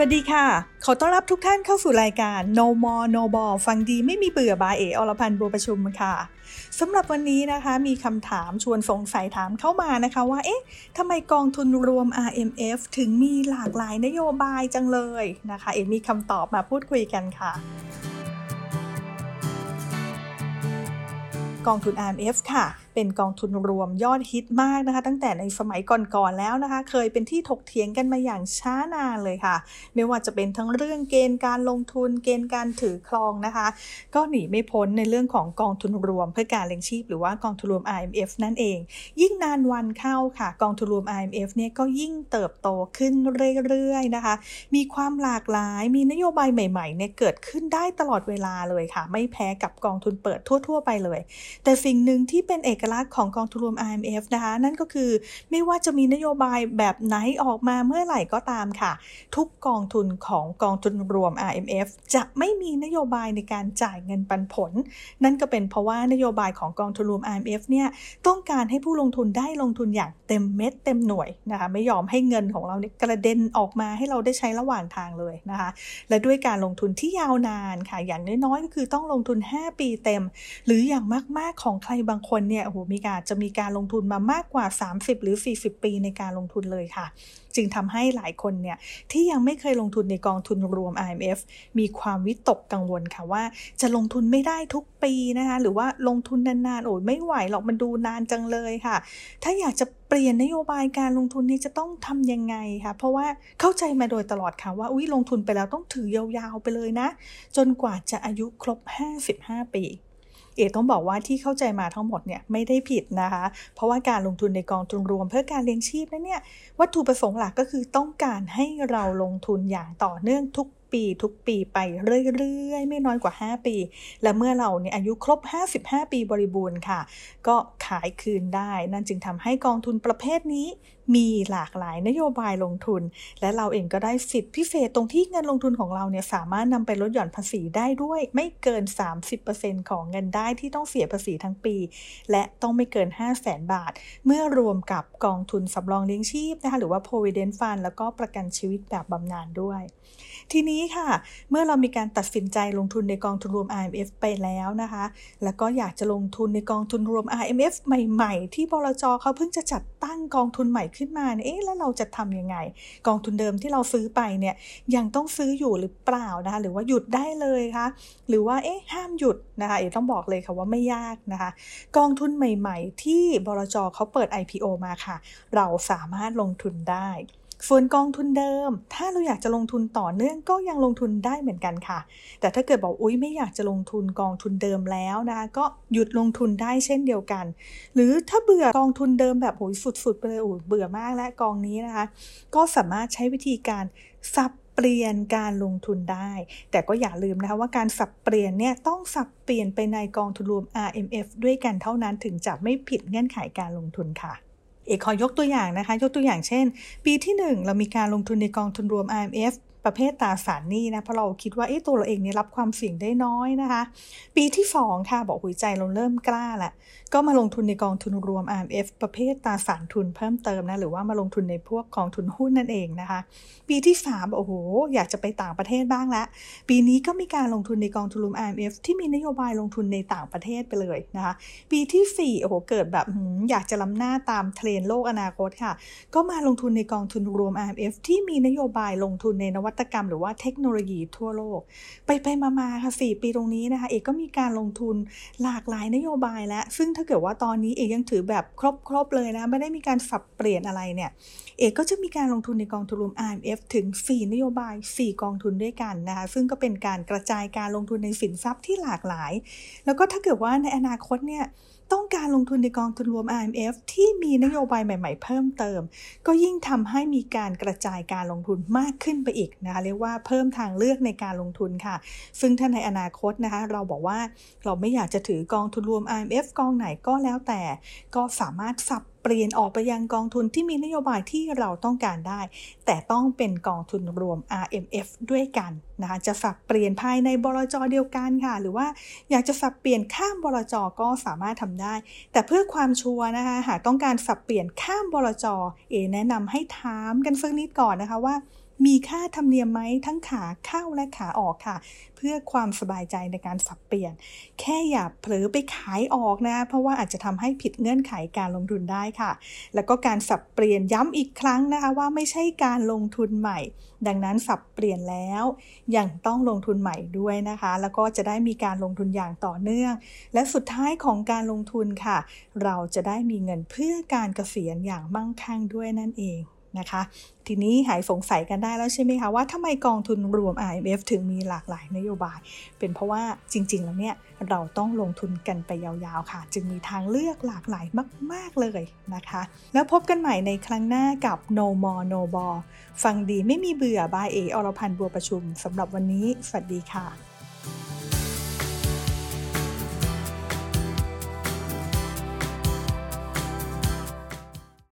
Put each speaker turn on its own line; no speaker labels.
สวัสดีค่ะ ขอต้อนรับทุกท่านเข้าสู่รายการ No More No Ball ฟังดีไม่มีเบื่อบายเออรพันธ์บัวประชุมค่ะสำหรับวันนี้นะคะมีคำถามชวนสงสัยถามเข้ามานะคะว่า เอ๊ะทำไมกองทุนรวม RMF ถึงมีหลากหลายนโยบายจังเลยนะคะ เอ๋มีคำตอบมาพูดคุยกันค่ะกองทุน RMF ค่ะ เป็นกองทุนรวมยอดฮิตมากนะคะ ตั้งแต่ในสมัยก่อนๆแล้วนะคะ เคยเป็นที่ถกเถียงกันมาอย่างช้านานเลยค่ะ ไม่ว่าจะเป็นทั้งเรื่องเกณฑ์การลงทุนเกณฑ์การถือครองนะคะ ก็หนีไม่พ้นในเรื่องของกองทุนรวมเพื่อการเลี้ยงชีพ หรือว่ากองทุนรวม IMF นั่นเอง ยิ่งนานวันเข้าค่ะ กองทุนรวม IMF เนี่ยก็ยิ่งเติบโตขึ้นเรื่อยๆนะคะ มีความหลากหลายมีนโยบายใหม่ๆเนี่ยเกิดขึ้นได้ตลอดเวลาเลยค่ะ ไม่แพ้กับกองทุนเปิดทั่ว ๆ ไปเลย แต่สิ่งหนึ่งที่เป็นเอกลักษณ์ของกองทุนรวม IMF นะคะ นั่นก็คือไม่ว่าจะมีนโยบายแบบไหนออกมาเมื่อไหร่ก็ตามค่ะ ทุกกองทุนของกองทุนรวม IMF จะไม่มีนโยบายในการจ่ายเงินปันผล นั่นก็เป็นเพราะว่านโยบายของกองทุนรวม IMF เนี่ยต้องการให้ผู้ลงทุนได้ลงทุนอย่างเต็มเม็ดเต็มหน่วยนะคะไม่ยอมให้เงินของเราเนี่ยกระเด็นออกมาให้เราได้ใช้ระหว่างทางเลยนะคะ และด้วยการลงทุนที่ยาวนานค่ะอย่างน้อยๆก็คือต้องลงทุน 5 ปีเต็ม หรืออย่างมากๆของใครบางคนเนี่ยโอ้โหมีการจะมีการลงทุนมามากกว่า 30 หรือ 40 ปีในการลงทุนเลยค่ะ จึงทำให้หลายคนเนี่ยที่ยังไม่เคยลงทุนในกองทุนรวม IMF มีความวิตกกังวลค่ะว่า จะลงทุนไม่ได้ทุกปีนะคะหรือว่าลงทุนนานๆโอ้ยไม่ไหวหรอกมันดูนานจังเลยค่ะ ถ้าอยากจะเปลี่ยนนโยบายการลงทุนนี่จะต้องทำยังไงคะเพราะว่าเข้าใจมาโดยตลอดค่ะว่าอุ้ยลงทุนไปแล้วต้องถือยาวๆไปเลยนะ จนกว่าจะอายุครบ 55 ปี เอกต้องบอกว่าที่เข้าใจมาทั้งหมดเนี่ยไม่ได้ผิดนะคะ เพราะว่าการลงทุนในกองทุนรวมเพื่อการเลี้ยงชีพนั้นเนี่ยวัตถุประสงค์หลักก็คือต้องการให้เราลงทุนอย่างต่อเนื่องทุก ปีทุกปีไปเรื่อยๆ ไม่น้อยกว่า 5 ปี และเมื่อเราเนี่ยอายุครบ 55 ปีบริบูรณ์ค่ะ ก็ขายคืนได้ นั่นจึงทำให้กองทุนประเภทนี้มีหลากหลายนโยบายลงทุน และเราเองก็ได้สิทธิพิเศษตรงที่เงินลงทุนของเราเนี่ยสามารถนำไปลดหย่อนภาษีได้ด้วย ไม่เกิน 30%ของเงินได้ที่ต้องเสียภาษีทั้งปี และต้องไม่เกิน 5 0 0แสนบาท เมื่อรวมกับกองทุนสำรองเลี้ยงชีพนะคะหรือว่า provident fund แล้วก็ประกันชีวิตแบบบำนาญด้วย ทีนี้นี้ค่ะ เมื่อเรามีการตัดสินใจลงทุนในกองทุนรวม IMF ไปแล้วนะคะ แล้วก็อยากจะลงทุนในกองทุนรวม IMF ใหม่ ๆ ที่บลจเขาเพิ่งจะจัดตั้งกองทุนใหม่ขึ้นมาเอ๊ะแล้วเราจะทำยังไง กองทุนเดิมที่เราซื้อไปเนี่ยยังต้องซื้ออยู่หรือเปล่านะคะหรือว่าหยุดได้เลยคะหรือว่าเอ๊ะห้ามหยุดนะคะเอ๋ต้องบอกเลยค่ะว่าไม่ยากนะคะ กองทุนใหม่ ๆ ที่บลจเขาเปิด IPO มาค่ะ เราสามารถลงทุนได้ ส่วนกองทุนเดิม ถ้าเราอยากจะลงทุนต่อเนื่องก็ยังลงทุนได้เหมือนกันค่ะ แต่ถ้าเกิดบอกอุ้ยไม่อยากจะลงทุนกองทุนเดิมแล้วนะคะก็หยุดลงทุนได้เช่นเดียวกัน หรือถ้าเบื่อกองทุนเดิมแบบโอ้ยสุดๆไปเลยโอ้ยเบื่อมากและกองนี้นะคะ ก็สามารถใช้วิธีการสับเปลี่ยนการลงทุนได้ แต่ก็อย่าลืมนะคะว่าการสับเปลี่ยนเนี่ยต้องสับเปลี่ยนไปในกองทุนรวม RMF ด้วยกันเท่านั้นถึงจะไม่ผิดเงื่อนไขการลงทุนค่ะ เอกขอยกตัวอย่างนะคะ ยกตัวอย่างเช่น ปีที่ 1 เรามีการลงทุนในกองทุนรวม IMF ประเภทตราสารหนี้นะเพราะเราคิดว่าเอ๊ะตัวเราเองเนี่ยรับความเสี่ยงได้น้อยนะคะ ปีที่ 2 ค่ะบอกหัวใจเราเริ่มกล้าละก็มาลงทุนในกองทุนรวม IMF ประเภทตราสารทุนเพิ่มเติมนะหรือว่ามาลงทุนในพวกกองทุนหุ้นนั่นเองนะคะ ปีที่3โอ้โหอยากจะไปต่างประเทศบ้างล้วปีนี้ก็มีการลงทุนในกองทุนรวม IMF ที่มีนโยบายลงทุนในต่างประเทศไปเลยนะคะ ปีที่4โอ้โหเกิดแบบอยากจะล้ำหน้าตามเทรนโลกอนาคตค่ะ ก็มาลงทุนในกองทุนรวม IMF ที่มีนโยบายลงทุนในนวััตกรรมหรือว่าเทคโนโลยีทั่วโลก ไปไปมาๆค่ะ4ปีตรงนี้นะคะ เอกก็มีการลงทุนหลากหลายนโยบายแล้ว ซึ่งถ้าเกิดว่าตอนนี้เอกยังถือแบบครบๆเลยนะ ไม่ได้มีการสับเปลี่ยนอะไรเนี่ย เอกก็จะมีการลงทุนในกองทุนรวม IMF ถึง 4 นโยบาย 4 กองทุนด้วยกันนะคะ ซึ่งก็เป็นการกระจายการลงทุนในสินทรัพย์ที่หลากหลาย แล้วก็ถ้าเกิดว่าในอนาคตเนี่ย ต้องการลงทุนในกองทุนรวม IMF ที่มีนโยบายใหม่ ๆ เพิ่มเติม ก็ยิ่งทำให้มีการกระจายการลงทุนมากขึ้นไปอีกนะคะเรียกว่าเพิ่มทางเลือกในการลงทุนค่ะ ซึ่งถ้าในอนาคตนะคะเราบอกว่าเราไม่อยากจะถือกองทุนรวม IMF กองไหนก็แล้วแต่ ก็สามารถสับเปลี่ยนออกไปยังกองทุนที่มีนโยบายที่เราต้องการได้ แต่ต้องเป็นกองทุนรวม RMF ด้วยกันนะคะจะสับเปลี่ยนภายในบลจเดียวกันค่ะ หรือว่าอยากจะสับเปลี่ยนข้ามบลจก็สามารถทำได้ แต่เพื่อความชัวร์นะคะหากต้องการสับเปลี่ยนข้ามบลจเอแนะนำให้ถามกันสักนิดก่อนนะคะว่า มีค่าธรรมเนียมไหมทั้งขาเข้าและขาออกค่ะ เพื่อความสบายใจในการสับเปลี่ยน แค่อย่าเผลอไปขายออกนะ เพราะว่าอาจจะทำให้ผิดเงื่อนไขการลงทุนได้ค่ะ แล้วก็การสับเปลี่ยนย้ำอีกครั้งนะคะว่าไม่ใช่การลงทุนใหม่ ดังนั้นสับเปลี่ยนแล้วยังต้องลงทุนใหม่ด้วยนะคะ แล้วก็จะได้มีการลงทุนอย่างต่อเนื่อง และสุดท้ายของการลงทุนค่ะ เราจะได้มีเงินเพื่อการเกษียณอย่างมั่งคั่งด้วยนั่นเอง นะคะ ทีนี้หายสงสัยกันได้แล้วใช่ไหมคะว่าทำไมกองทุนรวม IMF ถึงมีหลากหลายนโยบาย เป็นเพราะว่าจริง ๆ แล้วเนี่ยเราต้องลงทุนกันไปยาวๆค่ะ จึงมีทางเลือกหลากหลายมาก ๆ เลยนะคะ แล้วพบกันใหม่ในครั้งหน้ากับ No More No Ball ฟังดีไม่มีเบื่อบายเออรพันธ์บัวประชุมสำหรับวันนี้ สวัสดีค่ะ